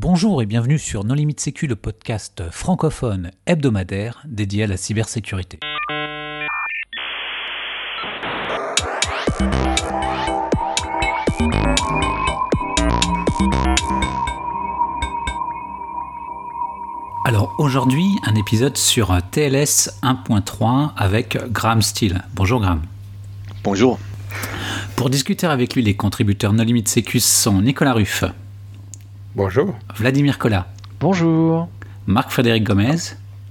Bonjour et bienvenue sur Non Limite Sécu, le podcast francophone hebdomadaire dédié à la cybersécurité. Alors aujourd'hui, un épisode sur TLS 1.3 avec Graham Steele. Bonjour Graham. Bonjour. Pour discuter avec lui, les contributeurs No Limite Sécu sont Nicolas Ruff. Bonjour. Vladimir Collat. Bonjour. Marc-Frédéric Gomez.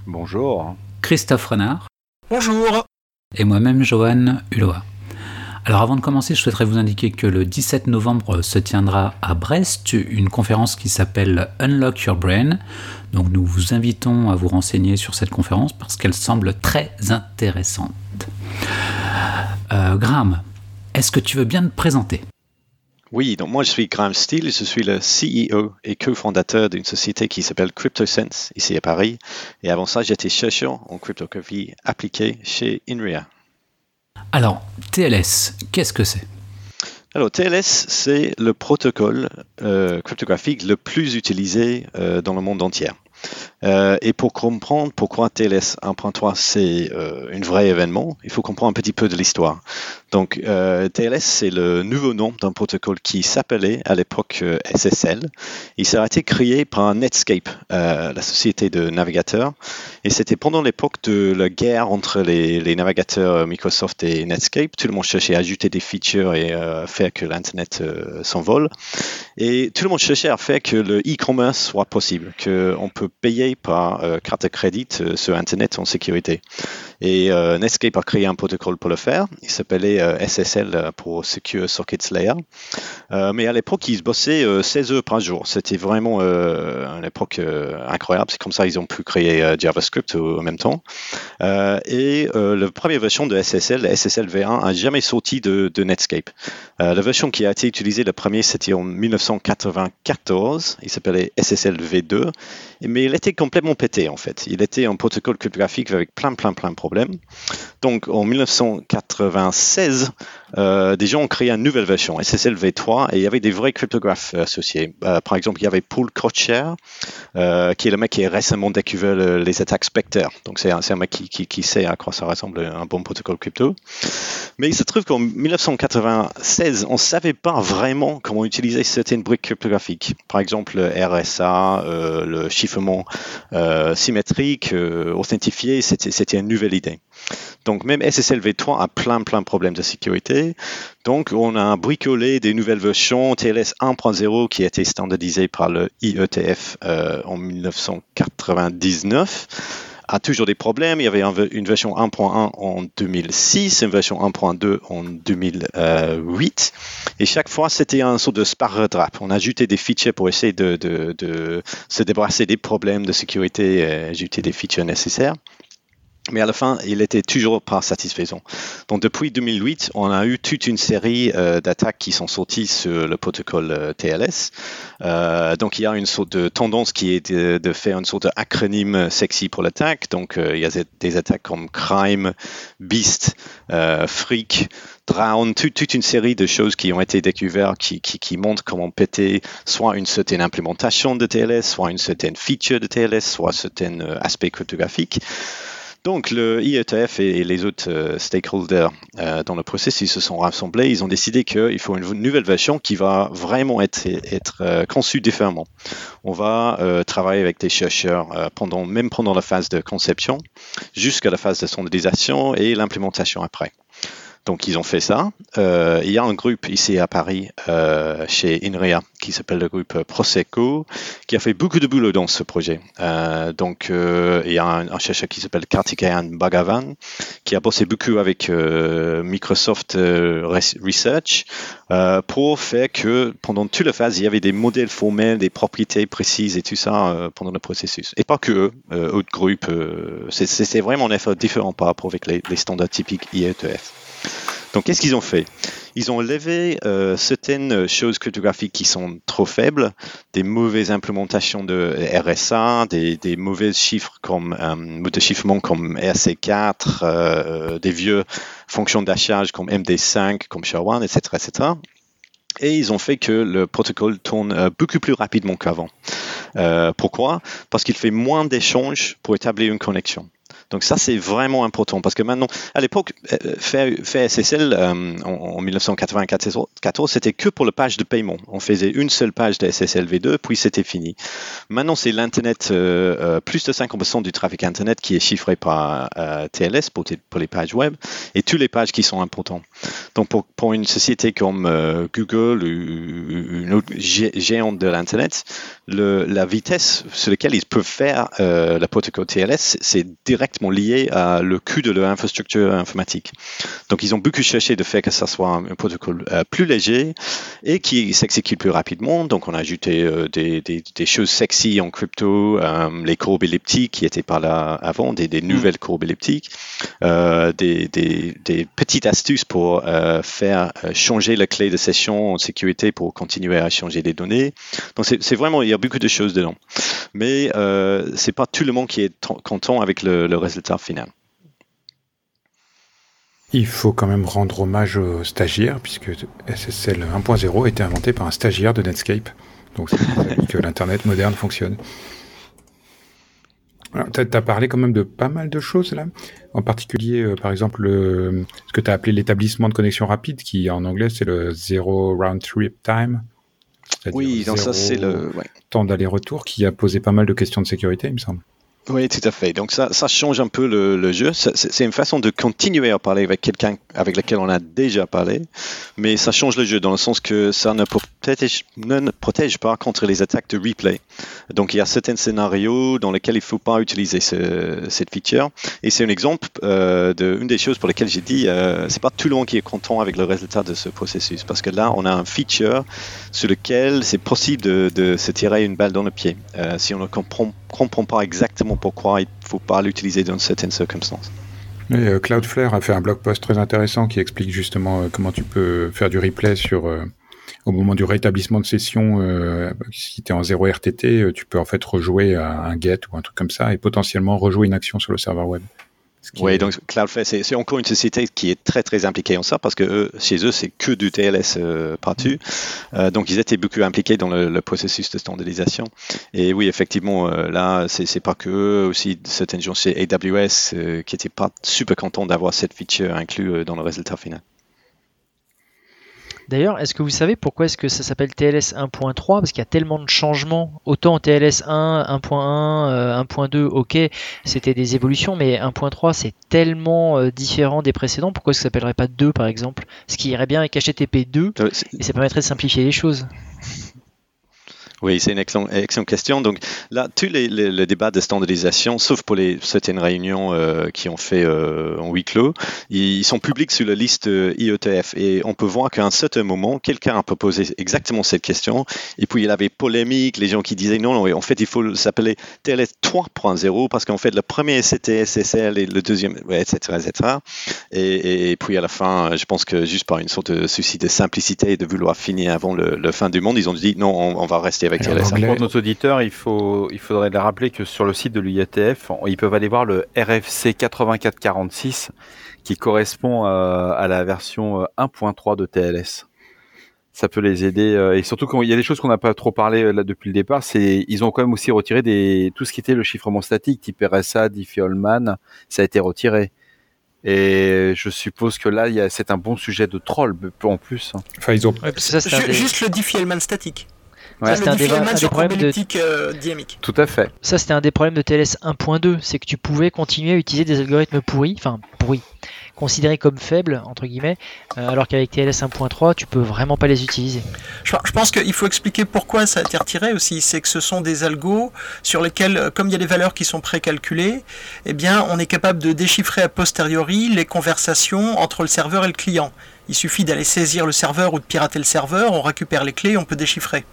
Bonjour. Christophe Renard. Bonjour. Et moi-même, Johan Hulot. Alors avant de commencer, je souhaiterais vous indiquer que le 17 novembre se tiendra à Brest une conférence qui s'appelle Unlock Your Brain. Donc nous vous invitons à vous renseigner sur cette conférence parce qu'elle semble très intéressante. Euh, Graham, est-ce que tu veux bien te présenter? Oui, donc moi je suis Graham Steele, je suis le CEO et cofondateur d'une société qui s'appelle CryptoSense ici à Paris. Et avant ça, j'étais chercheur en cryptographie appliquée chez INRIA. Alors, TLS, qu'est-ce que c'est? Alors, TLS, c'est le protocole euh, cryptographique le plus utilisé euh, dans le monde entier. Euh, et pour comprendre pourquoi TLS 1.3 c'est euh, un vrai événement, il faut comprendre un petit peu de l'histoire. Donc euh, TLS c'est le nouveau nom d'un protocole qui s'appelait à l'époque SSL. Il s'est été créé par Netscape, la société de navigateurs, et c'était pendant l'époque de la guerre entre les, les, navigateurs Microsoft et Netscape. Tout le monde cherchait à ajouter des features et faire que l'internet s'envole, et tout le monde cherchait à faire que le e-commerce soit possible, qu'on peut payer par euh, carte de crédit euh, sur Internet en sécurité. Et euh, Netscape a créé un protocole pour le faire. Il s'appelait SSL pour Secure Sockets Layer. mais à l'époque, ils bossaient 16 heures par jour. C'était vraiment une époque incroyable. C'est comme ça qu'ils ont pu créer JavaScript en même temps. et la première version de SSL, SSL V1, a jamais sorti de, Netscape. la version qui a été utilisée, le premier, c'était en 1994. Il s'appelait SSL V2 mais il était complètement pété en fait. Il était un protocole cryptographique avec plein, plein, plein de Donc en 1996, euh, des gens ont créé une nouvelle version, SSL v3, et il y avait des vrais cryptographes associés. Euh, par exemple, il y avait Paul Crotcher, euh, qui est le mec qui a récemment découvert les attaques Spectre. Donc c'est un, mec qui, qui, qui, sait à quoi ça ressemble un bon protocole crypto. Mais il se trouve qu'en 1996, on ne savait pas vraiment comment utiliser certaines briques cryptographiques. Par exemple, le RSA, le chiffrement symétrique, authentifié, c'était une nouvelle idée. Donc même SSL v3 a plein plein de problèmes de sécurité. Donc on a bricolé des nouvelles versions TLS 1.0 qui a été standardisé par le IETF euh, en 1999 a toujours des problèmes. Il y avait une version 1.1 en 2006, une version 1.2 en 2008. Et chaque fois, c'était un sort de sparadrap. On ajoutait des features pour essayer de, se débarrasser des problèmes de sécurité et ajouter des features nécessaires. Mais à la fin, il était toujours pas satisfaisant. Donc depuis 2008, on a eu toute une série euh, d'attaques qui sont sorties sur le protocole euh, TLS. Euh, donc il y a une sorte de tendance qui est de, faire une sorte d'acronyme sexy pour l'attaque. Donc il y a des attaques comme crime, beast, freak, drown, toute une série de choses qui ont été découvertes qui, montrent comment péter soit une certaine implémentation de TLS, soit une certaine feature de TLS, soit un certain aspect cryptographique. Donc le IETF et les autres euh, stakeholders euh, dans le processus se sont rassemblés. Ils ont décidé qu'il faut une nouvelle version qui va vraiment être, être euh, conçue différemment. On va travailler avec des chercheurs pendant, même pendant la phase de conception jusqu'à la phase de standardisation et l'implémentation après. Donc ils ont fait ça. Euh, il y a un groupe ici à Paris, euh, chez INRIA, qui s'appelle le groupe Prosecco, qui a fait beaucoup de boulot dans ce projet. Euh, donc il y a un, chercheur qui s'appelle Kartikeyan Bhagavan, qui a bossé beaucoup avec Microsoft Research pour faire que pendant toute la phase, il y avait des modèles formels, des propriétés précises et tout ça pendant le processus. Et pas que eux, autres groupes. C'était vraiment un effort différent par rapport avec les, les standards typiques IETF. Donc, qu'est-ce qu'ils ont fait? Ils ont levé euh, certaines choses cryptographiques qui sont trop faibles, des mauvaises implémentations de RSA, des, mauvais chiffres comme euh, de chiffrement comme RC4, euh, des vieux fonctions d'achage comme MD5, comme SHA-1, etc., etc. Et ils ont fait que le protocole tourne beaucoup plus rapidement qu'avant. pourquoi? Parce qu'il fait moins d'échanges pour établir une connexion. Donc ça, c'est vraiment important parce que maintenant, à l'époque, euh, faire, SSL euh, en, 1994, c'était que pour la page de paiement. On faisait une seule page de SSL V2, puis c'était fini. Maintenant, c'est l'Internet, euh, plus de 50% du trafic Internet qui est chiffré par TLS pour, les pages web et toutes les pages qui sont importantes. Donc pour, une société comme Google ou une autre géante de l'Internet, la vitesse sur laquelle ils peuvent faire la protocole TLS, c'est direct lié à le coût de leur infrastructure informatique. Donc, ils ont beaucoup cherché de faire que ça soit un, protocole euh, plus léger et qui s'exécute plus rapidement. Donc, on a ajouté euh, des, choses sexy en crypto, euh, les courbes elliptiques qui étaient pas là avant, des, mm. nouvelles courbes elliptiques, des, petites astuces pour faire changer la clé de session en sécurité pour continuer à changer les données. Donc, c'est vraiment, il y a beaucoup de choses dedans. Mais c'est pas tout le monde qui est content avec le, le résultat final. Il faut quand même rendre hommage aux stagiaires, puisque SSL 1.0 a été inventé par un stagiaire de Netscape. Donc c'est que l'Internet moderne fonctionne. Tu as, parlé quand même de pas mal de choses là. En particulier, euh, par exemple, ce que tu as appelé l'établissement de connexion rapide, qui en anglais c'est le Zero Round Trip Time. Oui, donc ça c'est le temps d'aller-retour qui a posé pas mal de questions de sécurité, il me semble. Oui, tout à fait. Donc ça, ça change un peu le, le jeu. C'est une façon de continuer à parler avec quelqu'un avec lequel on a déjà parlé, mais ça change le jeu dans le sens que ça ne protège, ne protège pas contre les attaques de replay. Donc il y a certains scénarios dans lesquels il ne faut pas utiliser ce, cette feature. Et c'est un exemple euh, de une des choses pour lesquelles j'ai dit, euh, c'est pas tout le monde qui est content avec le résultat de ce processus, parce que là on a un feature sur lequel c'est possible de, de, se tirer une balle dans le pied euh, si on ne comprend, comprend pas exactement pourquoi il ne faut pas l'utiliser dans certaines circonstances. Euh, Cloudflare a fait un blog post très intéressant qui explique justement euh, comment tu peux faire du replay sur euh, au moment du rétablissement de session. si tu es en 0 RTT, tu peux en fait rejouer un get ou un truc comme ça et potentiellement rejouer une action sur le serveur web. Oui, donc Cloudflare, c'est encore une société qui est très très impliquée en ça parce que chez eux, c'est que du TLS euh, partout. Mm. Euh, donc ils étaient beaucoup impliqués dans le, processus de standardisation. Et oui, effectivement, euh, là, c'est pas que eux, aussi certaines gens chez AWS qui n'étaient pas super contents d'avoir cette feature inclue dans le résultat final. D'ailleurs, est-ce que vous savez pourquoi est-ce que ça s'appelle TLS 1.3 Parce qu'il y a tellement de changements. Autant TLS 1, 1.1, 1.2, ok, c'était des évolutions, mais 1.3 c'est tellement euh, différent des précédents. Pourquoi est-ce que ça s'appellerait pas 2 par exemple? Ce qui irait bien avec HTTP 2 euh, et ça permettrait de simplifier les choses. Oui, c'est une excellente, question. Donc là, tous les, débats de standardisation, sauf pour les certaines réunions euh, qui ont fait euh, en huis clos, ils, sont publics sur la liste IETF et on peut voir qu'à un certain moment, quelqu'un a proposé exactement cette question et puis il y avait polémique, les gens qui disaient non, non en fait il faut s'appeler TLS 3.0 parce qu'en fait le premier c'était SSL et le deuxième, etc., etc. Et, et, puis à la fin, je pense que juste par une sorte de souci de simplicité et de vouloir finir avant le, fin du monde, ils ont dit non, on va rester pour nos auditeurs, il, faut, il faudrait les rappeler que sur le site de l'UIATF, ils peuvent aller voir le RFC 8446 qui correspond euh, à la version 1.3 euh, de TLS. Ça peut les aider euh, et surtout quand il y a des choses qu'on n'a pas trop parlé là depuis le départ, c'est ils ont quand même aussi retiré des tout ce qui était le chiffrement statique type RSA, Diffie-Hellman, ça a été retiré. Et je suppose que là, c'est un bon sujet de troll en plus. Enfin, ils ont... Juste le Diffie-Hellman statique. Ouais. C'était un, des, problèmes de euh, Tout à fait. Ça, c'était un des problèmes de TLS 1.2, c'est que tu pouvais continuer à utiliser des algorithmes pourris, enfin pourris, considérés comme faibles entre guillemets, euh, alors qu'avec TLS 1.3, tu peux vraiment pas les utiliser. Je, pense qu'il faut expliquer pourquoi ça a été retiré aussi. C'est que ce sont des algos sur lesquels, euh, comme il y a des valeurs qui sont précalculées, eh bien, on est capable de déchiffrer a posteriori les conversations entre le serveur et le client. Il suffit d'aller saisir le serveur ou de pirater le serveur, on récupère les clés, on peut déchiffrer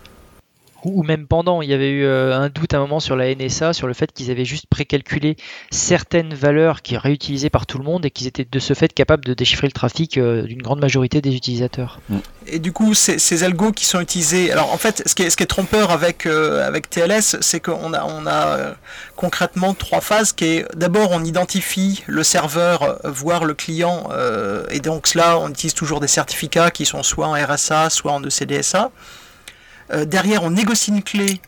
ou même pendant, il y avait eu euh, un doute à un moment sur la NSA, sur le fait qu'ils avaient juste précalculé certaines valeurs qui réutilisées par tout le monde et qu'ils étaient de ce fait capables de déchiffrer le trafic euh, d'une grande majorité des utilisateurs. Mm. Et du coup, ces, algos qui sont utilisés, alors en fait, ce qui est, ce qui est trompeur avec, euh, avec TLS, c'est qu'on a, on a concrètement trois phases, qui est d'abord on identifie le serveur, voire le client, et donc cela, on utilise toujours des certificats qui sont soit en RSA, soit en ECDSA. Euh, derrière, on négocie une clé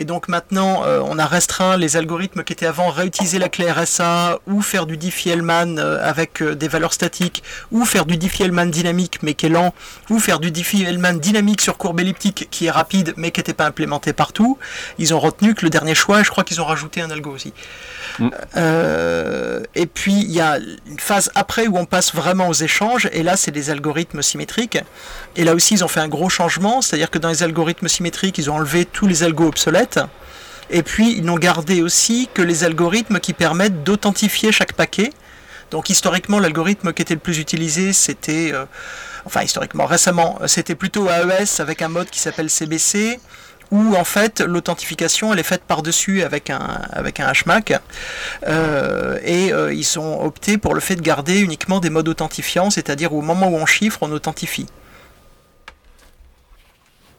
Et donc maintenant, euh, on a restreint les algorithmes qui étaient avant réutiliser la clé RSA ou faire du Diffie-Hellman euh, avec euh, des valeurs statiques ou faire du Diffie-Hellman dynamique mais qui est lent ou faire du Diffie-Hellman dynamique sur courbe elliptique qui est rapide mais qui n'était pas implémenté partout. Ils ont retenu que le dernier choix, et je crois qu'ils ont rajouté un algo aussi. Mm. et puis il y a une phase après où on passe vraiment aux échanges et là c'est des algorithmes symétriques. Et là aussi ils ont fait un gros changement, c'est-à-dire que dans les algorithmes symétriques ils ont enlevé tous les algos obsolètes et puis, ils n'ont gardé aussi que les algorithmes qui permettent d'authentifier chaque paquet. Donc, historiquement, l'algorithme qui était le plus utilisé, c'était, euh, enfin, historiquement, récemment, c'était plutôt AES avec un mode qui s'appelle CBC, où en fait l'authentification elle est faite par-dessus avec un, avec un HMAC. Euh, et euh, ils ont opté pour le fait de garder uniquement des modes authentifiants, c'est-à-dire au moment où on chiffre, on authentifie.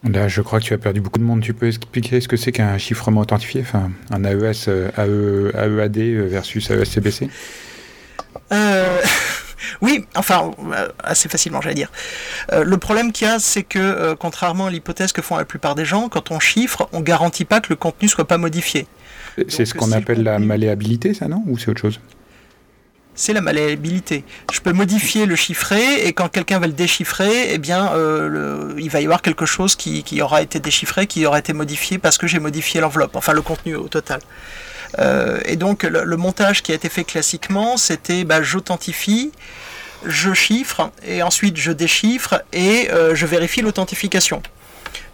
Là, je crois que tu as perdu beaucoup de monde. Tu peux expliquer ce que c'est qu'un chiffrement authentifié, enfin un AES, AE, AEAD versus AES-CBC euh, Oui, enfin, euh, assez facilement, j'allais dire. Euh, le problème qu'il y a, c'est que, contrairement à l'hypothèse que font la plupart des gens, quand on chiffre, on garantit pas que le contenu soit pas modifié. C'est ce qu'on appelle la malléabilité, ça, non? Ou c'est autre chose? C'est la malléabilité. Je peux modifier le chiffré et quand quelqu'un va le déchiffrer, eh bien, euh, il va y avoir quelque chose qui, aura été déchiffré, qui aura été modifié parce que j'ai modifié l'enveloppe, enfin le contenu au total. Euh, et donc le, montage qui a été fait classiquement, c'était bah, j'authentifie, je chiffre et ensuite je déchiffre et euh, je vérifie l'authentification.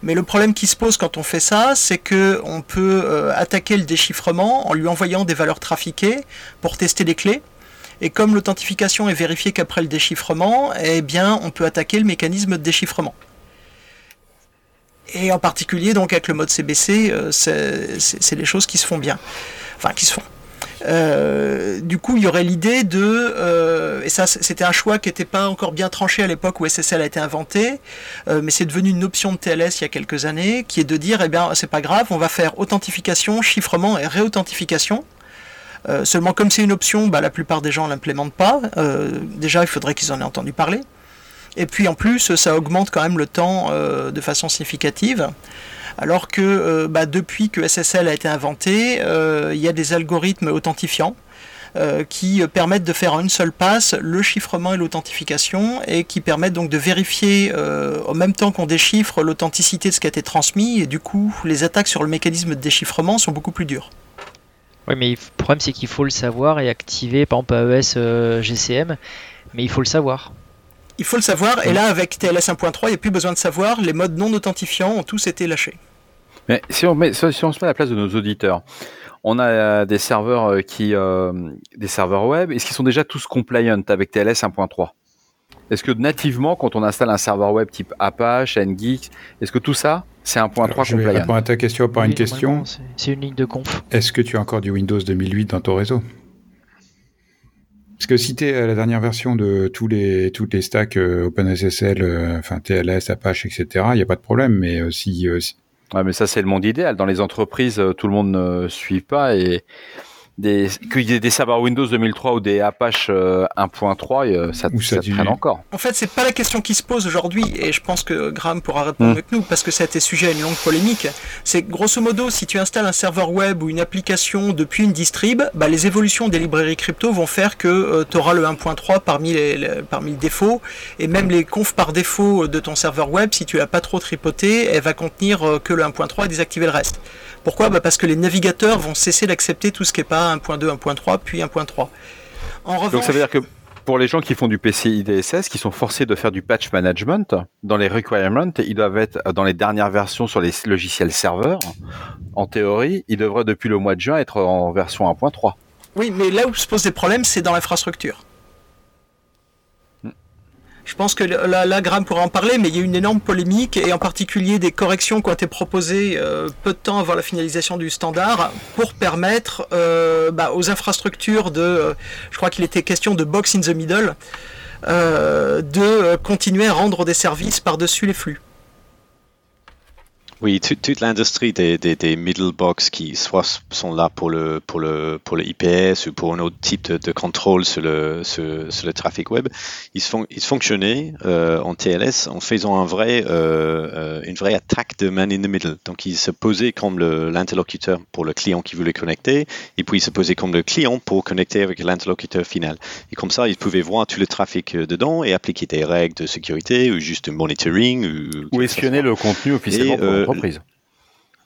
Mais le problème qui se pose quand on fait ça, c'est que on peut attaquer le déchiffrement en lui envoyant des valeurs trafiquées pour tester les clés. Et comme l'authentification est vérifiée qu'après le déchiffrement, eh bien, on peut attaquer le mécanisme de déchiffrement. Et en particulier, donc, avec le mode CBC, euh, c'est des choses qui se font bien. Enfin, qui se font. Euh, du coup, il y aurait l'idée de, euh, et ça c'était un choix qui n'était pas encore bien tranché à l'époque où SSL a été inventé, mais c'est devenu une option de TLS il y a quelques années, qui est de dire, eh bien, c'est pas grave, on va faire authentification, chiffrement et réauthentification. Euh, seulement, comme c'est une option, bah, la plupart des gens ne l'implémentent pas. Euh, déjà, il faudrait qu'ils en aient entendu parler. Et puis en plus, ça augmente quand même le temps euh, de façon significative. Alors que bah, depuis que SSL a été inventé, il y a des algorithmes authentifiants qui permettent de faire en une seule passe le chiffrement et l'authentification et qui permettent donc de vérifier en même temps qu'on déchiffre l'authenticité de ce qui a été transmis et du coup les attaques sur le mécanisme de déchiffrement sont beaucoup plus dures. Oui, mais le problème, c'est qu'il faut le savoir et activer, par exemple, AES euh, GCM, mais il faut le savoir. Il faut le savoir, et là, avec TLS 1.3, il n'y a plus besoin de savoir, les modes non authentifiants ont tous été lâchés. Mais si on, met, si on se met à la place de nos auditeurs, on a euh, des serveurs euh, qui, des serveurs web, est-ce qu'ils sont déjà tous compliant avec TLS 1.3 Est-ce que nativement, quand on installe un serveur web type Apache, NGeek, est-ce que tout ça, c'est un point 3 Je vais répondre à ta question par une question. C'est une ligne de conf. Est-ce que tu as encore du Windows 2008 dans ton réseau? Parce que si tu es à la dernière version de tous les toutes les stacks euh, OpenSSL, euh, enfin TLS, Apache, etc., il n'y a pas de problème. Mais euh, si, Ouais, mais ça c'est le monde idéal. Dans les entreprises, tout le monde ne suit pas et des, qu'il y ait des serveurs Windows 2003 ou des Apache 1.3, euh, ça, ça, traîne encore. En fait, c'est pas la question qui se pose aujourd'hui, et je pense que Graham pourra répondre avec hmm. nous, parce que ça a été sujet à une longue polémique. C'est grosso modo, si tu installes un serveur web ou une application depuis une distrib, bah, les évolutions des librairies crypto vont faire que euh, tu auras le 1.3 parmi les, parmi les défauts, et même les confs par défaut de ton serveur web, si tu l'as pas trop tripoté, elle va contenir euh, que le 1.3 et désactiver le reste. Pourquoi bah Parce que les navigateurs vont cesser d'accepter tout ce qui n'est pas 1.2, 1.3, puis 1.3. Donc ça veut dire que pour les gens qui font du PCI DSS, qui sont forcés de faire du patch management, dans les requirements, ils doivent être dans les dernières versions sur les logiciels serveurs. En théorie, ils devraient depuis le mois de juin être en version 1.3. Oui, mais là où se posent des problèmes, c'est dans l'infrastructure. Je pense que là, là, Graham en parler, mais il y a eu une énorme polémique, et en particulier des corrections qui ont été proposées euh, peu de temps avant la finalisation du standard, pour permettre euh, bah, aux infrastructures de, euh, je crois qu'il était question de box in the middle, de continuer à rendre des services par-dessus les flux. Oui, toute l'industrie des, des, middle box qui soit sont là pour le, pour le, pour le IPS ou pour un autre type de, contrôle sur le, sur, le trafic web, ils, font, ils fonctionnaient euh, en TLS en faisant un vrai, euh, euh, une vraie attaque de man in the middle. Donc ils se posaient comme l'interlocuteur pour le client qui voulait connecter et puis ils se posaient comme le client pour connecter avec l'interlocuteur final. Et comme ça, ils pouvaient voir tout le trafic dedans et appliquer des règles de sécurité ou juste monitoring. Ou, ou espionner le contenu officiellement pour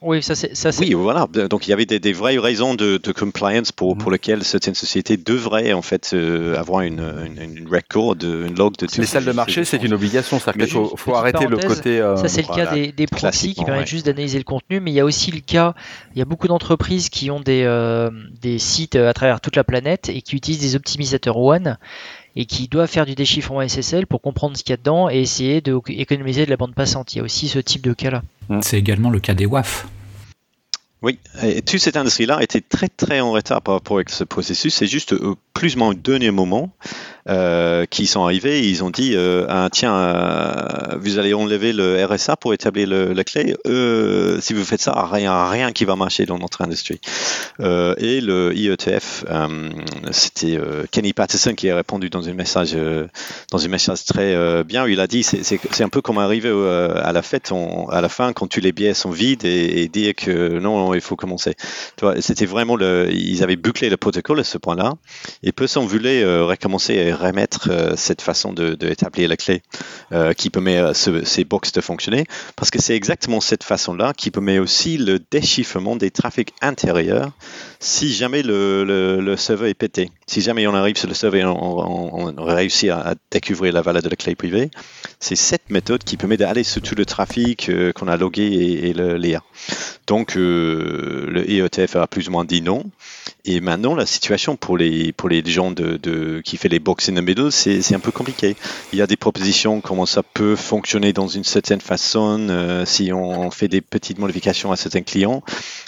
Oui, ça c'est ça. Oui, voilà. Donc il y avait des, vraies raisons de, compliance pour, pour mhm. lesquelles certaines sociétés devraient en fait euh, avoir une, une, record, une log de. Les salles de marché, c'est une obligation. Il faut, faut arrêter le côté. Euh, ça c'est le cas des, des proxys qui permettent juste d'analyser le contenu, mais il y a aussi le cas. Il y a beaucoup d'entreprises qui ont des euh, des sites à travers toute la planète et qui utilisent des optimisateurs One et qui doivent faire du déchiffrement SSL pour comprendre ce qu'il y a dedans et essayer d'économiser de, de la bande passante. Il y a aussi ce type de cas-là. C'est également le cas des WAF. Oui, et toute cette industrie-là était très très en retard par rapport avec ce processus. C'est juste au plus ou moins au dernier moment euh, qui sont arrivés. Ils ont dit euh, ah, tiens, euh, vous allez enlever le RSA pour établir la clé. Si vous faites ça, rien, rien qui va marcher dans notre industrie. Et le IETF, c'était Kenny Patterson qui a répondu dans un message, dans message très bien. Il a dit c'est un peu comme arriver à la fête, à la fin quand tous les billets sont vides et, dire que non, il faut commencer. C'était vraiment ils avaient bouclé le protocole à ce point-là et peu sont voulaient recommencer remettre euh, cette façon de, établir la clé euh, qui permet euh, ces box de fonctionner, parce que c'est exactement cette façon-là qui permet aussi le déchiffrement des trafics intérieurs si jamais le, serveur est pété. Si jamais on arrive sur le serveur et on, réussit à, découvrir la valeur de la clé privée, c'est cette méthode qui permet d'aller sur tout le trafic qu'on a logué et, le lire. Donc le IETF a plus ou moins dit non. Et maintenant, la situation pour les, pour les gens de, de qui fait les box c'est un peu compliqué. Il y a des propositions comment ça peut fonctionner dans une certaine façon euh, si on fait des petites modifications à certains clients.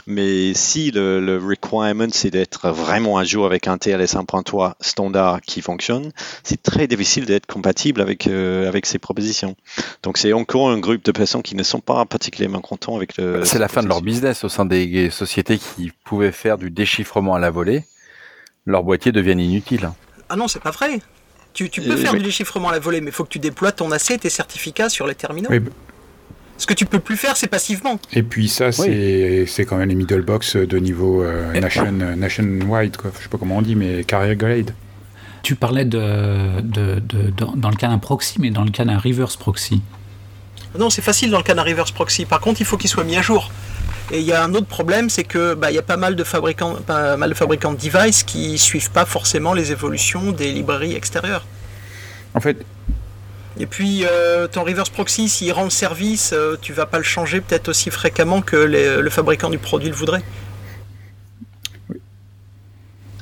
Mais si le, le requirement, c'est d'être vraiment à jour avec un TLS 1.3 standard qui fonctionne, c'est très difficile d'être compatible avec, euh, avec ces propositions. Donc c'est encore un groupe de personnes qui ne sont pas particulièrement contents avec le... C'est la fin de leur business au sein des sociétés qui pouvaient faire du déchiffrement à la volée, leurs boîtiers deviennent inutiles. Ah non, c'est pas vrai. Tu, peux faire du déchiffrement à la volée, mais il faut que tu déploies ton AC et tes certificats sur les terminaux. Ce que tu peux plus faire, c'est passivement. Et puis ça, c'est quand même les middle box de niveau euh, nation, nationwide, quoi. je sais pas comment on dit, mais carrier grade. Tu parlais de, de, dans le cas d'un proxy, mais dans le cas d'un reverse proxy. Non, c'est facile dans le cas d'un reverse proxy. Par contre, il faut qu'il soit mis à jour. Et il y a un autre problème, c'est que bah, il y a pas mal de fabricants, pas mal de fabricants de devices qui suivent pas forcément les évolutions des librairies extérieures. En fait. Et puis euh, ton reverse proxy, s'il rend le service, euh, tu vas pas le changer peut-être aussi fréquemment que le fabricant du produit le voudrait.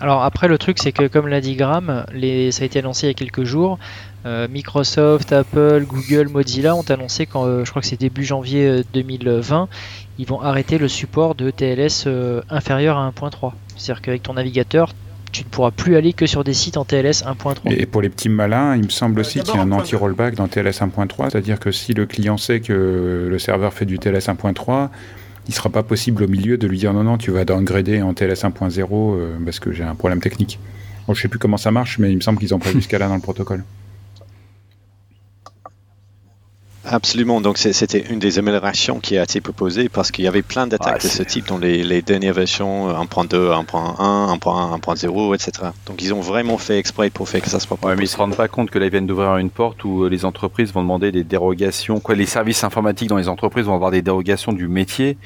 Alors après le truc c'est que comme l'a dit Graham, les, ça a été annoncé il y a quelques jours, euh, Microsoft, Apple, Google, Mozilla ont annoncé quand euh, je crois que c'est début janvier 2020, euh, ils vont arrêter le support de TLS inférieur à 1.3. C'est-à-dire qu'avec ton navigateur, tu ne pourras plus aller que sur des sites en TLS 1.3. Et pour les petits malins, il me semble aussi qu'il y a un anti-rollback dans TLS 1.3, c'est-à-dire que si le client sait que le serveur fait du TLS 1.3, il sera pas possible au milieu de lui dire non, non, tu vas downgrader en TLS 1.0 parce que j'ai un problème technique. Je je sais plus comment ça marche, mais il me semble qu'ils ont prévu ce cas-là dans le protocole. Absolument. Donc c'était une des améliorations qui a été proposée parce qu'il y avait plein d'attaques de ce type dans les, dernières versions 1.2, 1.1, 1.1, 1.0, etc. Donc ils ont vraiment fait exprès pour faire que ça soit pas. Ouais, mais ils se rendent pas compte que là ils viennent d'ouvrir une porte où euh, les entreprises vont demander des dérogations. Quoi, les services informatiques dans les entreprises vont avoir des dérogations du métier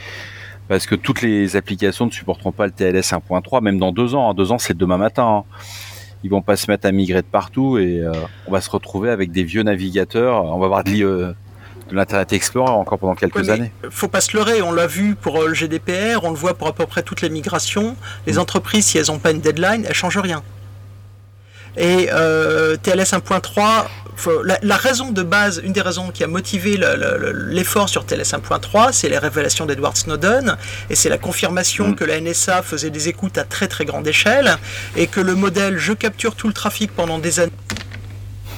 parce que toutes les applications ne supporteront pas le TLS 1.3, même dans deux ans. Hein. Deux ans, c'est demain matin. Hein. Ils vont pas se mettre à migrer de partout et euh, on va se retrouver avec des vieux navigateurs. On va avoir de l'IE de l'Internet Explorer encore pendant quelques années. Faut pas se leurrer, on l'a vu pour euh, le GDPR, on le voit pour à peu près toutes les migrations. Les mm. entreprises, si elles n'ont pas une deadline, elles changent rien. Et euh, TLS 1.3, la, raison de base, une des raisons qui a motivé l'effort sur TLS 1.3, c'est les révélations d'Edward Snowden, et c'est la confirmation mm. que la NSA faisait des écoutes à très très grande échelle, et que le modèle je capture tout le trafic pendant des années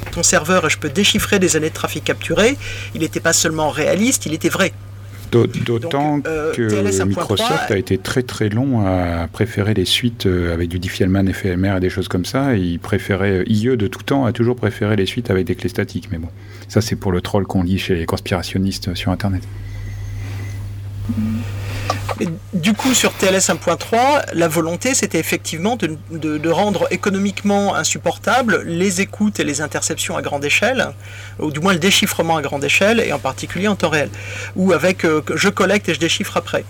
ton serveur et je peux déchiffrer des années de trafic capturé, il n'était pas seulement réaliste, il était vrai. D'autant euh, que Microsoft a été très très long à préférer les suites euh, avec du Diffie-Hellman, FMR et des choses comme ça. il préférait, IE de tout temps a toujours préféré les suites avec des clés statiques. Mais bon, ça c'est pour le troll qu'on lit chez les conspirationnistes sur Internet du coup, sur TLS 1.3, la volonté, c'était effectivement de, rendre économiquement insupportable les écoutes et les interceptions à grande échelle, ou du moins le déchiffrement à grande échelle, et en particulier en temps réel, ou avec euh, je collecte et je déchiffre après.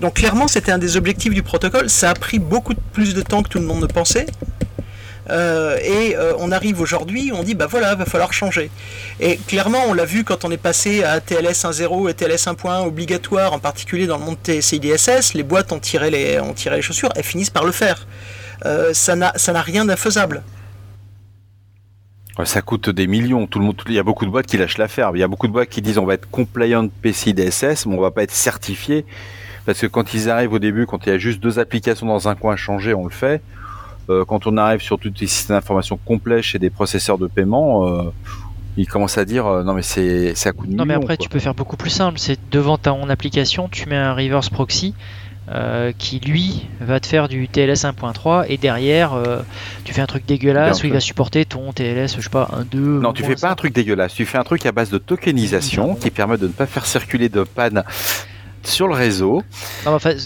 Donc clairement, c'était un des objectifs du protocole. Ça a pris beaucoup plus de temps que tout le monde ne pensait. Euh, et euh, on arrive aujourd'hui, on dit bah voilà, va falloir changer. Et clairement, on l'a vu quand on est passé à TLS 1.0 et TLS 1.1 obligatoire, en particulier dans le monde TCIDSS, les boîtes ont tiré les, chaussures, elles finissent par le faire. Euh, ça n'a rien d'infaisable. Ça coûte des millions. Tout le monde, il y a beaucoup de boîtes qui lâchent l'affaire. Il y a beaucoup de boîtes qui disent on va être compliant PCI DSS, mais on va pas être certifié. Parce que quand ils arrivent au début, quand il y a juste deux applications dans un coin à changer, on le fait. Euh, quand on arrive sur tous les systèmes d'information complets chez des processeurs de paiement, euh, ils commencent à dire euh, non mais c'est à coup de Non mais après tu peux faire beaucoup plus simple, c'est devant ta en application, tu mets un reverse proxy qui lui va te faire du TLS 1.3 et derrière tu fais un truc dégueulasse où il va supporter ton TLS je sais pas un 2 non tu fais pas un truc dégueulasse. Tu fais un truc à base de tokenisation qui permet de ne pas faire circuler de panne sur le réseau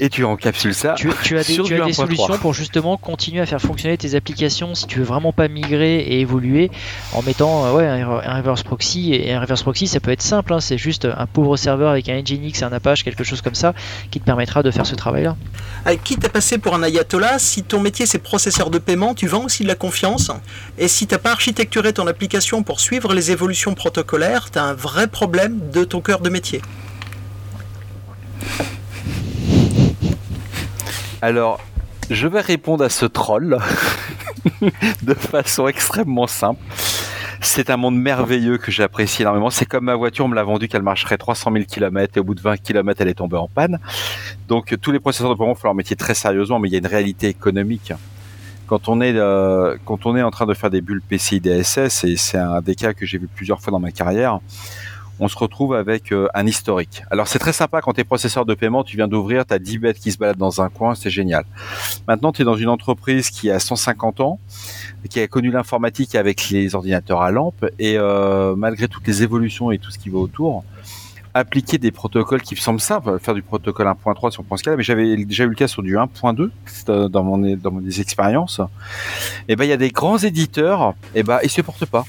et tu encapsules ça. Tu, as des, solutions pour justement continuer à faire fonctionner tes applications si tu veux vraiment pas migrer et évoluer en mettant euh, ouais, un, reverse proxy. Et un reverse proxy, ça peut être simple, hein. c'est juste un pauvre serveur avec un Nginx et un Apache, quelque chose comme ça, qui te permettra de faire ce travail-là. Quitte à passer pour un ayatollah, si ton métier c'est processeur de paiement, tu vends aussi de la confiance. Et si tu n'as pas architecturé ton application pour suivre les évolutions protocolaires, tu as un vrai problème de ton cœur de métier. Alors, je vais répondre à ce troll de façon extrêmement simple. C'est un monde merveilleux que j'apprécie énormément. C'est comme ma voiture, on me l'a vendu qu'elle marcherait 300 000 km et au bout de 20 km, elle est tombée en panne. Donc tous les processeurs de paiement font leur métier très sérieusement, mais il y a une réalité économique. Quand on est euh, quand on est en train de faire des bulles PCI DSS, et c'est un des cas que j'ai vu plusieurs fois dans ma carrière, on se retrouve avec euh, un historique. Alors c'est très sympa quand tu es processeur de paiement, tu viens d'ouvrir, tu as 10 bêtes qui se baladent dans un coin, c'est génial. Maintenant, tu es dans une entreprise qui a 150 ans, qui a connu l'informatique avec les ordinateurs à lampe, et euh, malgré toutes les évolutions et tout ce qui va autour, appliquer des protocoles qui me semblent simples, faire du protocole 1.3 sur point mais j'avais déjà eu le cas sur du 1.2 dans mon dans expériences. Et eh ben il y a des grands éditeurs, et eh ben ils supportent pas.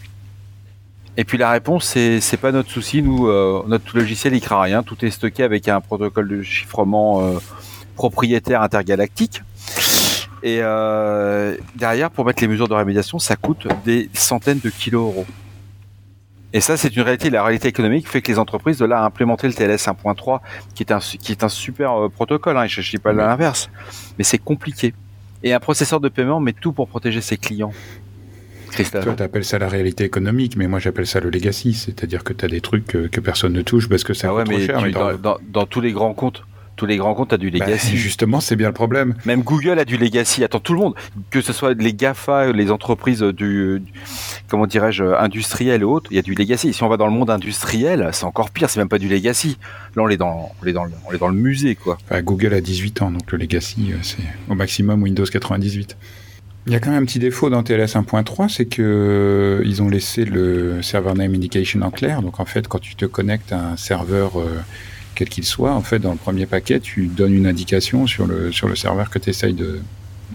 Et puis la réponse, c'est pas notre souci. Nous, euh, notre logiciel, il craint rien. Tout est stocké avec un protocole de chiffrement euh, propriétaire intergalactique. Et euh, derrière, pour mettre les mesures de rémédiation, ça coûte des centaines de kilos euros. Et ça, c'est une réalité. La réalité économique fait que les entreprises de là à implémenter le TLS 1.3, qui est un qui est un super protocole. Hein, je ne dis pas l'inverse, mais c'est compliqué. Et un processeur de paiement met tout pour protéger ses clients. Toi, tu appelles ça la réalité économique, mais moi j'appelle ça le legacy, c'est-à-dire que tu as des trucs que, personne ne touche parce que ça ah trop cher. dans, tous les grands comptes, tous les grands comptes, as du bah, legacy. justement, c'est bien le problème. Même Google a du legacy. Attends, tout le monde, que ce soit les GAFA, les entreprises du, comment dirais-je, industrielles et autres, il y a du legacy. Si on va dans le monde industriel, c'est encore pire, c'est même pas du legacy. Là, on est dans, on est dans, le, on est dans le musée, quoi. Google a 18 ans, donc le legacy, euh, c'est au maximum Windows 98. Il y a quand même un petit défaut dans TLS 1.3, c'est que euh, ils ont laissé le server name indication en clair. Donc en fait, quand tu te connectes à un serveur euh, quel qu'il soit, en fait, dans le premier paquet, tu donnes une indication sur le sur le serveur que tu essayes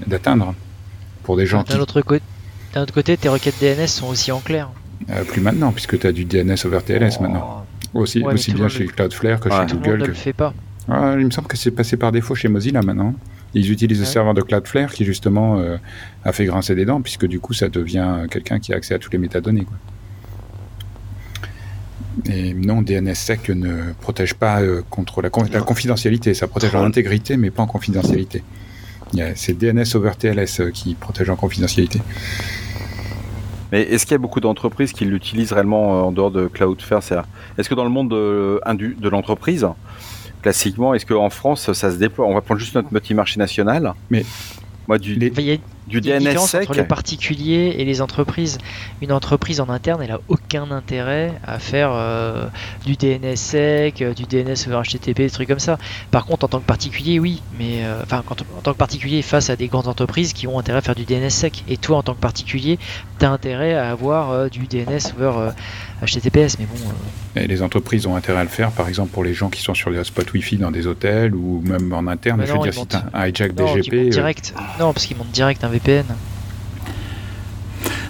d'atteindre. Pour des gens D'un autre, côté, autre côté, tes requêtes DNS sont aussi en clair. Euh, plus maintenant, puisque tu as du DNS over TLS maintenant. Aussi, aussi bien chez Cloudflare que chez Google. ne le fait pas. Ah, il me semble que c'est passé par défaut chez Mozilla maintenant. Ils utilisent le serveur de Cloudflare qui justement euh, a fait grincer des dents puisque du coup ça devient quelqu'un qui a accès à toutes les métadonnées. Quoi. Et non, DNSSEC ne protège pas euh, contre la, confidentialité, ça protège en intégrité mais pas en confidentialité. C'est DNS over TLS euh, qui protège en confidentialité. Mais est-ce qu'il y a beaucoup d'entreprises qui l'utilisent réellement en dehors de Cloudflare? Est-ce que dans le monde de, de l'entreprise, classiquement, est-ce qu'en France, ça se déploie? On va prendre juste notre petit marché national. Mais moi, du... Du DNS différence sec. entre les particuliers et les entreprises. Une entreprise en interne, elle a aucun intérêt à faire euh, du DNS sec, euh, du DNS over HTTP, des trucs comme ça. Par contre, en tant que particulier, oui, mais euh, enfin, quand- en tant que particulier face à des grandes entreprises qui ont intérêt à faire du DNS sec, et toi, en tant que particulier, tu as intérêt à avoir euh, du DNS over euh, HTTPS. Mais bon, euh, Et les entreprises ont intérêt à le faire, par exemple pour les gens qui sont sur les hotspots Wi-Fi dans des hôtels ou même en interne. Mais je non, veux dire, si montent- tu as un hijack non, BGP, euh, direct. Non, parce qu'ils montent direct un VPN.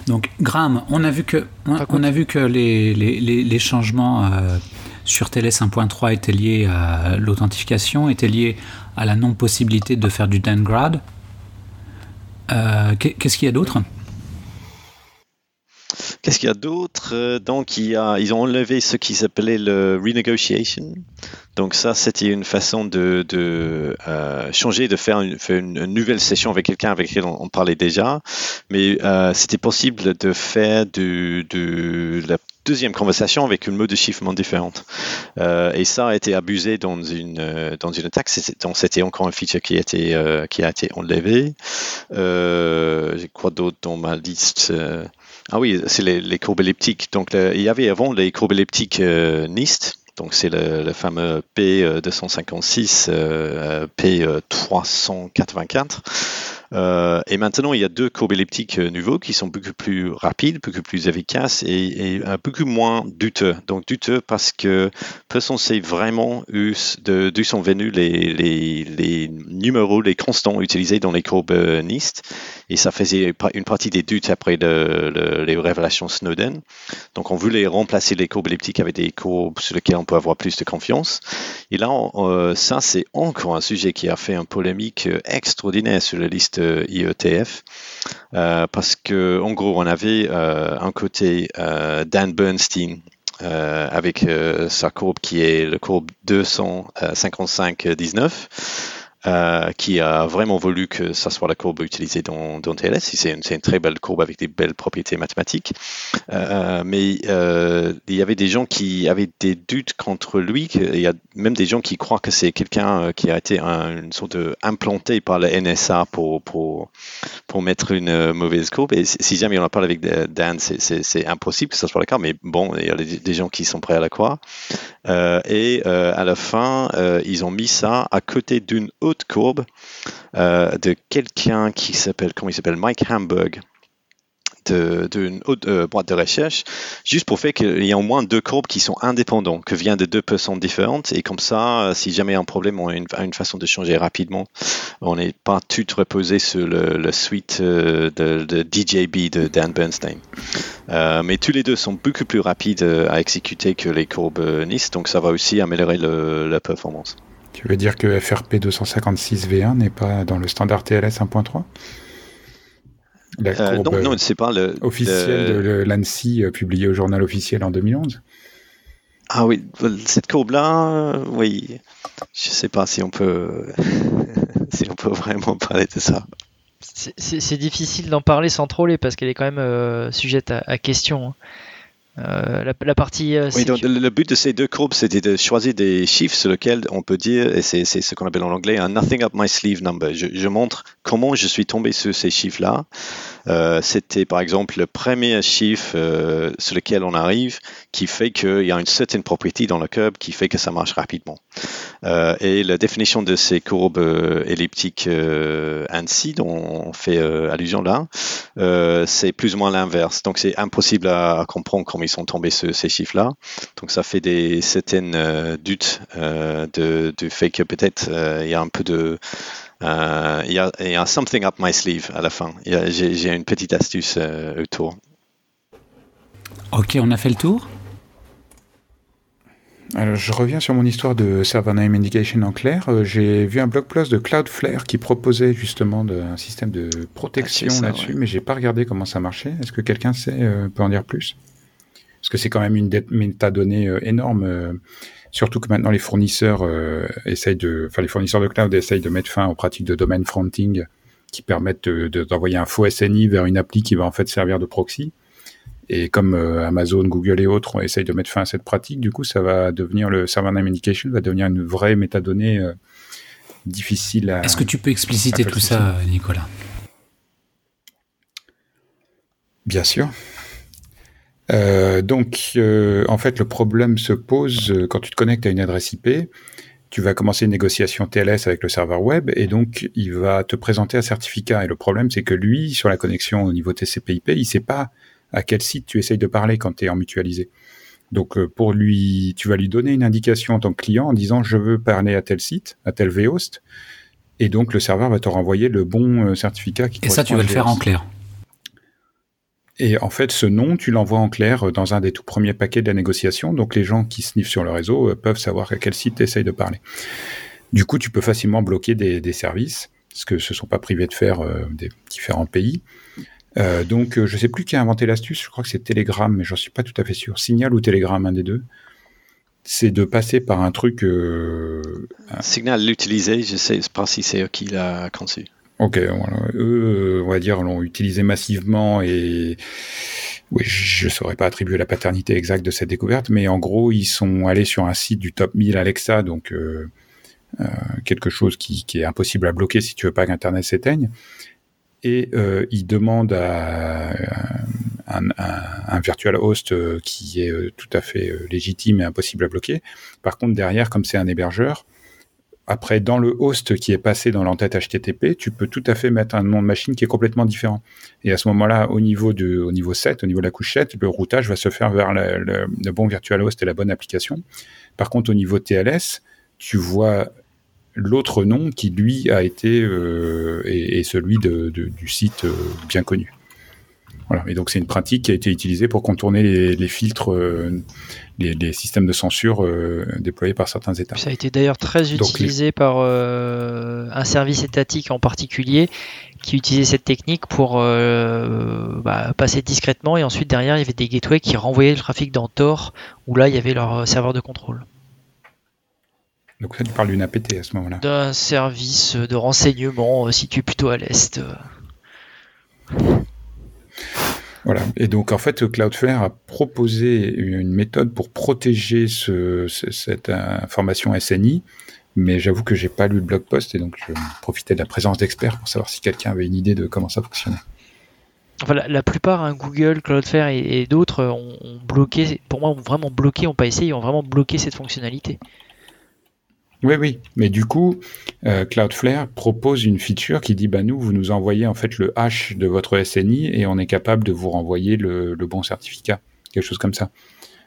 Donc, Graham, on a vu que, on, a vu que les, les, les, les changements euh, sur TLS 1.3 étaient liés à l'authentification, étaient liés à la non-possibilité de faire du downgrade. Euh, qu'est- Qu'est-ce qu'il y a d'autre? Qu'est-ce qu'il y a d'autre? Euh, Donc, ils ont enlevé ce qui s'appelait le renegotiation. Donc, ça, c'était une façon de, de euh, changer, de faire une, nouvelle session avec quelqu'un avec qui on, parlait déjà. Mais euh, c'était possible de faire du- la deuxième conversation avec une mode de chiffrement différente. Euh, et ça a été abusé dans une, euh, dans une attaque. C'était encore un feature qui a été, euh, qui a été enlevé. J'ai quoi d'autre dans ma liste ah oui, c'est les, les courbes elliptiques. Donc, il y avait avant les courbes elliptiques NIST. Donc, c'est le, le fameux P256, euh, P384. Euh, et maintenant, il y a deux courbes elliptiques euh, nouveaux qui sont beaucoup plus rapides, beaucoup plus efficaces et, beaucoup moins douteux. Donc, douteux parce que personne sait vraiment d'où sont venus les, numéros, les constants utilisés dans les courbes NIST. Et ça faisait une partie des doutes après le- le- les révélations Snowden. Donc, on voulait remplacer les courbes elliptiques avec des courbes sur lesquelles on peut avoir plus de confiance. Et là, euh, ça, c'est encore un sujet qui a fait une polémique extraordinaire sur la liste euh, IETF. Euh, parce que, en gros, on avait euh, un côté Dan Bernstein avec sa courbe qui est le courbe 255-19. Euh, qui a vraiment voulu que ça soit la courbe utilisée dans, dans TLS. C'est une, très belle courbe avec des belles propriétés mathématiques. Euh, mais euh, il y avait des gens qui avaient des doutes contre lui. Il y a même des gens qui croient que c'est quelqu'un qui a été un- une sorte implanté par le NSA pour, pour, pour mettre une mauvaise courbe. Et si jamais on en parle avec Dan, c'est- impossible que ce soit le cas. Mais bon, il y a des gens qui sont prêts à la croire. Et à la fin, ils ont mis ça à côté d'une autre courbe euh, de quelqu'un qui s'appelle, comment il s'appelle, Mike Hamburg de- d'une autre euh, boîte de recherche, juste pour faire qu'il y ait au moins deux courbes qui sont indépendants, que viennent de deux personnes différentes, et comme ça, euh, si jamais un problème, on a une, façon de changer rapidement. On n'est pas tout reposé sur le, suite euh, de, DJB de Dan Bernstein. Mais tous les deux sont beaucoup plus rapides à exécuter que les courbes NIST, donc ça va aussi améliorer la performance. Tu veux dire que FRP 256 V1 n'est pas dans le standard TLS 1.3 La Euh, courbe non, non, c'est pas le officielle le- de l'ANSI euh, publiée au journal officiel en 2011 Ah oui, cette courbe-là, euh, oui, je sais pas si on peut, si on peut vraiment parler de ça. C'est- difficile d'en parler sans troller parce qu'elle est quand même euh, sujette à, à question. hein. Euh, la, la partie. euh, Oui, donc, sécu- le but de ces deux courbes, c'était de choisir des chiffres sur lesquels on peut dire, et c'est c'est ce qu'on appelle en anglais un nothing up my sleeve number. Je, je montre comment je suis tombé sur ces chiffres-là. Euh, c'était par exemple le premier chiffre euh, sur lequel on arrive qui fait qu'il y a une certaine propriété dans le curve qui fait que ça marche rapidement. Euh, et la définition de ces courbes elliptiques ANSI dont on fait allusion là, c'est plus ou moins l'inverse. Donc c'est impossible à, comprendre comment ils sont tombés ces chiffres-là. Donc ça fait des certaines doutes de, du fait que peut-être il y a un peu de euh, il, y a, il y a something up my sleeve à la fin. J'ai une petite astuce euh, autour. Ok, on a fait le tour. Alors, je reviens sur mon histoire de Server Name Indication en clair. Euh, J'ai vu un blog post de Cloudflare qui proposait justement de- un système de protection Ah, là-dessus, ouais. mais j'ai pas regardé comment ça marchait. Est-ce que quelqu'un sait, euh, peut en dire plus? Parce que c'est quand même une métadonnée euh, énorme, euh, surtout que maintenant les fournisseurs euh, essayent de, enfin les fournisseurs de cloud essayent de mettre fin aux pratiques de domain fronting qui permettent de- de- d'envoyer un faux SNI vers une appli qui va en fait servir de proxy. Et comme euh, Amazon, Google et autres essayent de mettre fin à cette pratique, du coup, ça va devenir le server name indication va devenir une vraie métadonnée euh, difficile à. Est-ce que tu peux expliciter tout ça, Nicolas? Bien sûr. Euh, donc, euh, en fait, le problème se pose euh, quand tu te connectes à une adresse IP. Tu vas commencer une négociation TLS avec le serveur web et donc il va te présenter un certificat. Et le problème, c'est que lui, sur la connexion au niveau TCP/IP, il sait pas à quel site tu essayes de parler quand tu es en mutualisé. Donc, pour lui, tu vas lui donner une indication en tant que client en disant je veux parler à tel site, à tel vhost, et donc le serveur va te renvoyer le bon certificat. Qui et ça, tu vas le faire en clair. Et en fait, ce nom, tu l'envoies en clair dans un des tout premiers paquets de la négociation. Donc, les gens qui sniffent sur le réseau euh, peuvent savoir à quel site tu essayes de parler. Du coup, tu peux facilement bloquer des, services, parce que ce ne sont pas privés de faire euh, des différents pays. Euh, donc, je ne sais plus qui a inventé l'astuce. Je crois que c'est Telegram, mais j'en suis pas tout à fait sûr. Signal ou Telegram, un des deux. C'est de passer par un truc. Signal l'utiliser, je sais pas si c'est qui l'a conçu. Ok, eux, on va dire, l'ont utilisé massivement et oui, je ne saurais pas attribuer la paternité exacte de cette découverte, mais en gros, ils sont allés sur un site du top 1000 Alexa, donc euh, euh, quelque chose qui, est impossible à bloquer si tu veux pas qu'Internet s'éteigne. Et euh, ils demandent à, un, virtual host qui est tout à fait légitime et impossible à bloquer. Par contre, derrière, comme c'est un hébergeur, après, dans le host qui est passé dans l'entête HTTP, tu peux tout à fait mettre un nom de machine qui est complètement différent. Et à ce moment-là, au niveau au niveau 7, au niveau de la couche 7, le routage va se faire vers le, bon virtual host et la bonne application. Par contre, au niveau TLS, tu vois l'autre nom qui, lui, a été, euh, celui du site euh, bien connu. Voilà. Et donc c'est une pratique qui a été utilisée pour contourner les, les filtres, euh, les, les, systèmes de censure euh, déployés par certains États. Ça a été d'ailleurs très utilisé donc, par euh, un service étatique en particulier qui utilisait cette technique pour bah, passer discrètement et ensuite derrière il y avait des gateways qui renvoyaient le trafic dans Tor où là il y avait leur serveur de contrôle. Donc ça tu parles d'une APT à ce moment-là D'un service de renseignement situé plutôt à l'est. Voilà. Et donc, en fait, Cloudflare a proposé une méthode pour protéger ce, cette information SNI, mais j'avoue que j'ai pas lu le blog post et donc je profitais de la présence d'experts pour savoir si quelqu'un avait une idée de comment ça fonctionnait. La, plupart, hein, Google, Cloudflare et, d'autres ont, ont, bloqué, pour moi, ont vraiment bloqué, ont pas essayé, ont vraiment bloqué cette fonctionnalité. Oui, oui. Mais du coup, euh, Cloudflare propose une feature qui dit, bah nous, vous nous envoyez en fait le hash de votre SNI et on est capable de vous renvoyer le, bon certificat, quelque chose comme ça.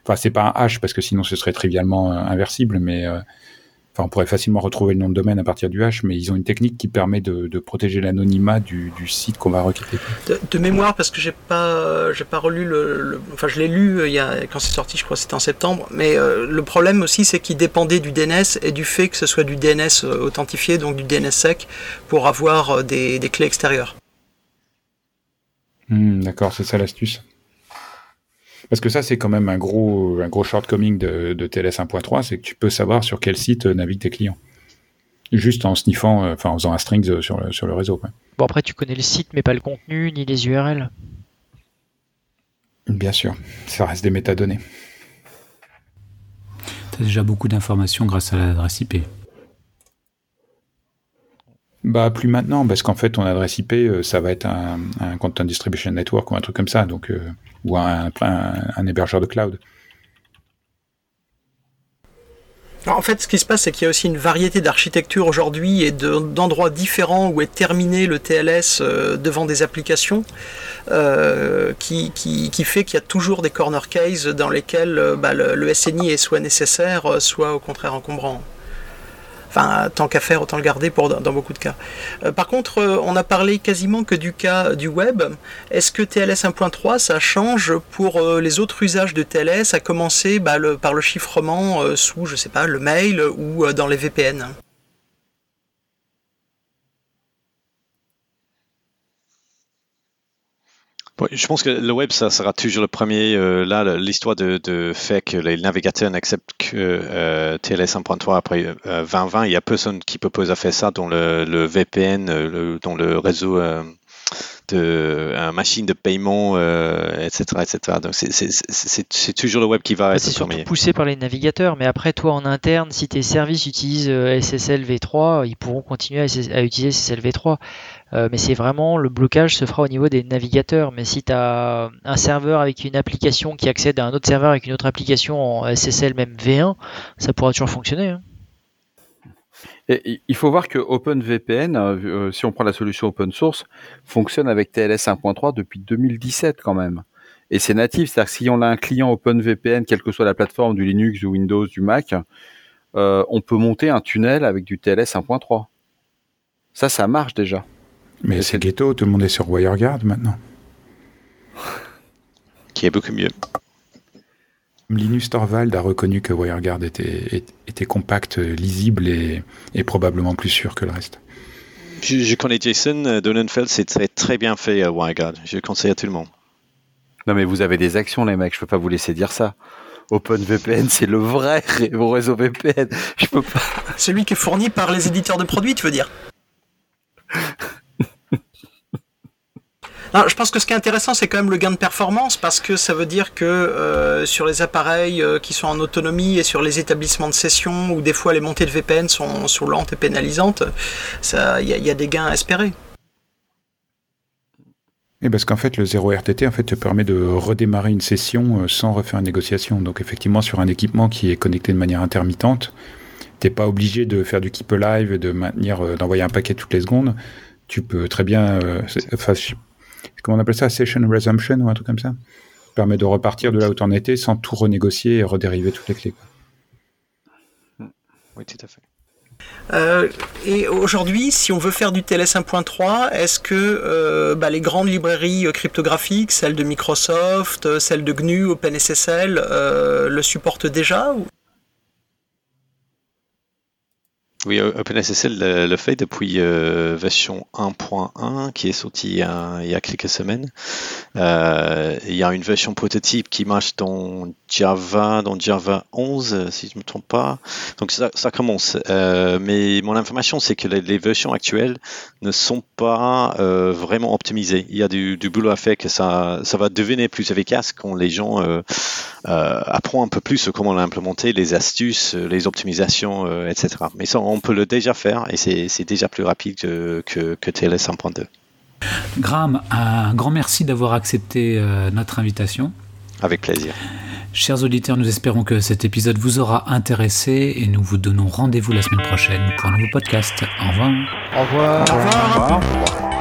Enfin, c'est pas un hash parce que sinon ce serait trivialement euh, inversible, mais euh, enfin, on pourrait facilement retrouver le nom de domaine à partir du hash, mais ils ont une technique qui permet de, de protéger l'anonymat du, du, site qu'on va requêter. De, de, mémoire, parce que j'ai pas, j'ai pas relu le, le enfin je l'ai lu il y a, quand c'est sorti, je crois que c'était en septembre, mais euh, le problème aussi c'est qu'il dépendait du DNS et du fait que ce soit du DNS authentifié, donc du DNS sec, pour avoir des, des clés extérieures. Mmh, D'accord, c'est ça l'astuce. Parce que ça, c'est quand même un gros, un gros shortcoming de, de TLS 1.3, c'est que tu peux savoir sur quel site naviguent tes clients. Juste en sniffant, euh, enfin en faisant un string sur le, sur le réseau. Quoi. Bon, après, tu connais le site, mais pas le contenu, ni les URL. Bien sûr, ça reste des métadonnées. Tu as déjà beaucoup d'informations grâce à l'adresse IP. Bah plus maintenant, parce qu'en fait ton adresse IP, ça va être un, Content Distribution Network ou un truc comme ça, donc euh, ou un, un, hébergeur de cloud. En fait, ce qui se passe, c'est qu'il y a aussi une variété d'architectures aujourd'hui et d'endroits différents où est terminé le TLS euh, devant des applications, euh, qui, fait qu'il y a toujours des corner cases dans lesquels euh, bah, le, SNI est soit nécessaire, soit au contraire encombrant. Enfin, tant qu'à faire, autant le garder pour, dans beaucoup de cas. Euh, par contre, euh, on a parlé quasiment que du cas du web. Est-ce que TLS 1.3, ça change pour euh, les autres usages de TLS, à commencer bah, par le chiffrement sous, je sais pas, le mail ou dans les VPN je pense que le web, ça sera toujours le premier. Euh, là, l'histoire de, de, fait que les navigateurs n'acceptent que euh, TLS 1.3 après euh, 2020, il y a personne qui propose à faire ça dans le, le VPN, le, dans le réseau de machine de paiement, etc., etc. Donc c'est toujours le web qui va être C'est surtout poussé par les navigateurs, mais après toi en interne, si tes services utilisent SSL v3, ils pourront continuer à, utiliser SSL v3. mais c'est vraiment le blocage se fera au niveau des navigateurs. Mais si tu as un serveur avec une application qui accède à un autre serveur avec une autre application en SSL même V1, ça pourra toujours fonctionner. Hein il faut voir que OpenVPN, euh, euh, si on prend la solution open source, fonctionne avec TLS 1.3 depuis 2017 quand même. Et c'est natif, c'est-à-dire que si on a un client OpenVPN, quelle que soit la plateforme du Linux, du Windows, du Mac, euh, on peut monter un tunnel avec du TLS 1.3. Ça, ça marche déjà. Mais c'est ghetto, tout le monde est sur WireGuard maintenant. Qui est beaucoup mieux. Linus Torvald a reconnu que WireGuard était, était compact, lisible et, probablement plus sûr que le reste. Je, connais Jason euh, Donenfeld, c'est très, très bien fait à WireGuard. Je le conseille à tout le monde. Non mais vous avez des actions les mecs, je peux pas vous laisser dire ça. OpenVPN, c'est le vrai réseau VPN. Je peux pas. Celui qui est fourni par les éditeurs de produits, tu veux dire? je pense que ce qui est intéressant, c'est quand même le gain de performance parce que ça veut dire que euh, sur les appareils euh, qui sont en autonomie et sur les établissements de session où des fois les montées de VPN sont, sont lentes et pénalisantes, il y, a des gains à espérer. Et parce qu'en fait, le 0 RTT en fait, te permet de redémarrer une session euh, sans refaire une négociation. Donc effectivement, sur un équipement qui est connecté de manière intermittente, t'es pas obligé de faire du keep alive, de maintenir, d'envoyer un paquet toutes les secondes. Tu peux très bien, enfin, comment on appelle ça, session resumption ou un truc comme ça? Permet de repartir de là où tu en étais sans tout renégocier et redériver toutes les clés. Oui, tout à fait. Euh, et aujourd'hui, si on veut faire du TLS 1.3, est-ce que euh, bah, les grandes librairies euh, cryptographiques, celles de Microsoft, celles de GNU, OpenSSL, le supportent déjà Oui, OpenSSL le, fait depuis euh, version 1.1 qui est sortie il y, a, quelques semaines. Euh, il y a une version prototype qui marche dans Java, dans Java 11, si je ne me trompe pas. Donc ça, commence. Euh, mais mon information, c'est que les, versions actuelles ne sont pas vraiment optimisées. Il y a du, boulot à faire que ça, ça va devenir plus efficace quand les gens apprennent un peu plus comment l'implémenter, les astuces, les optimisations, etc. Mais ça, on peut le déjà faire et c'est déjà plus rapide que, que, TLS 1.2. Graham, un grand merci d'avoir accepté euh, notre invitation. Avec plaisir. Chers auditeurs, nous espérons que cet épisode vous aura intéressé et nous vous donnons rendez-vous la semaine prochaine pour un nouveau podcast. Au revoir. Au revoir. Au revoir. Au revoir.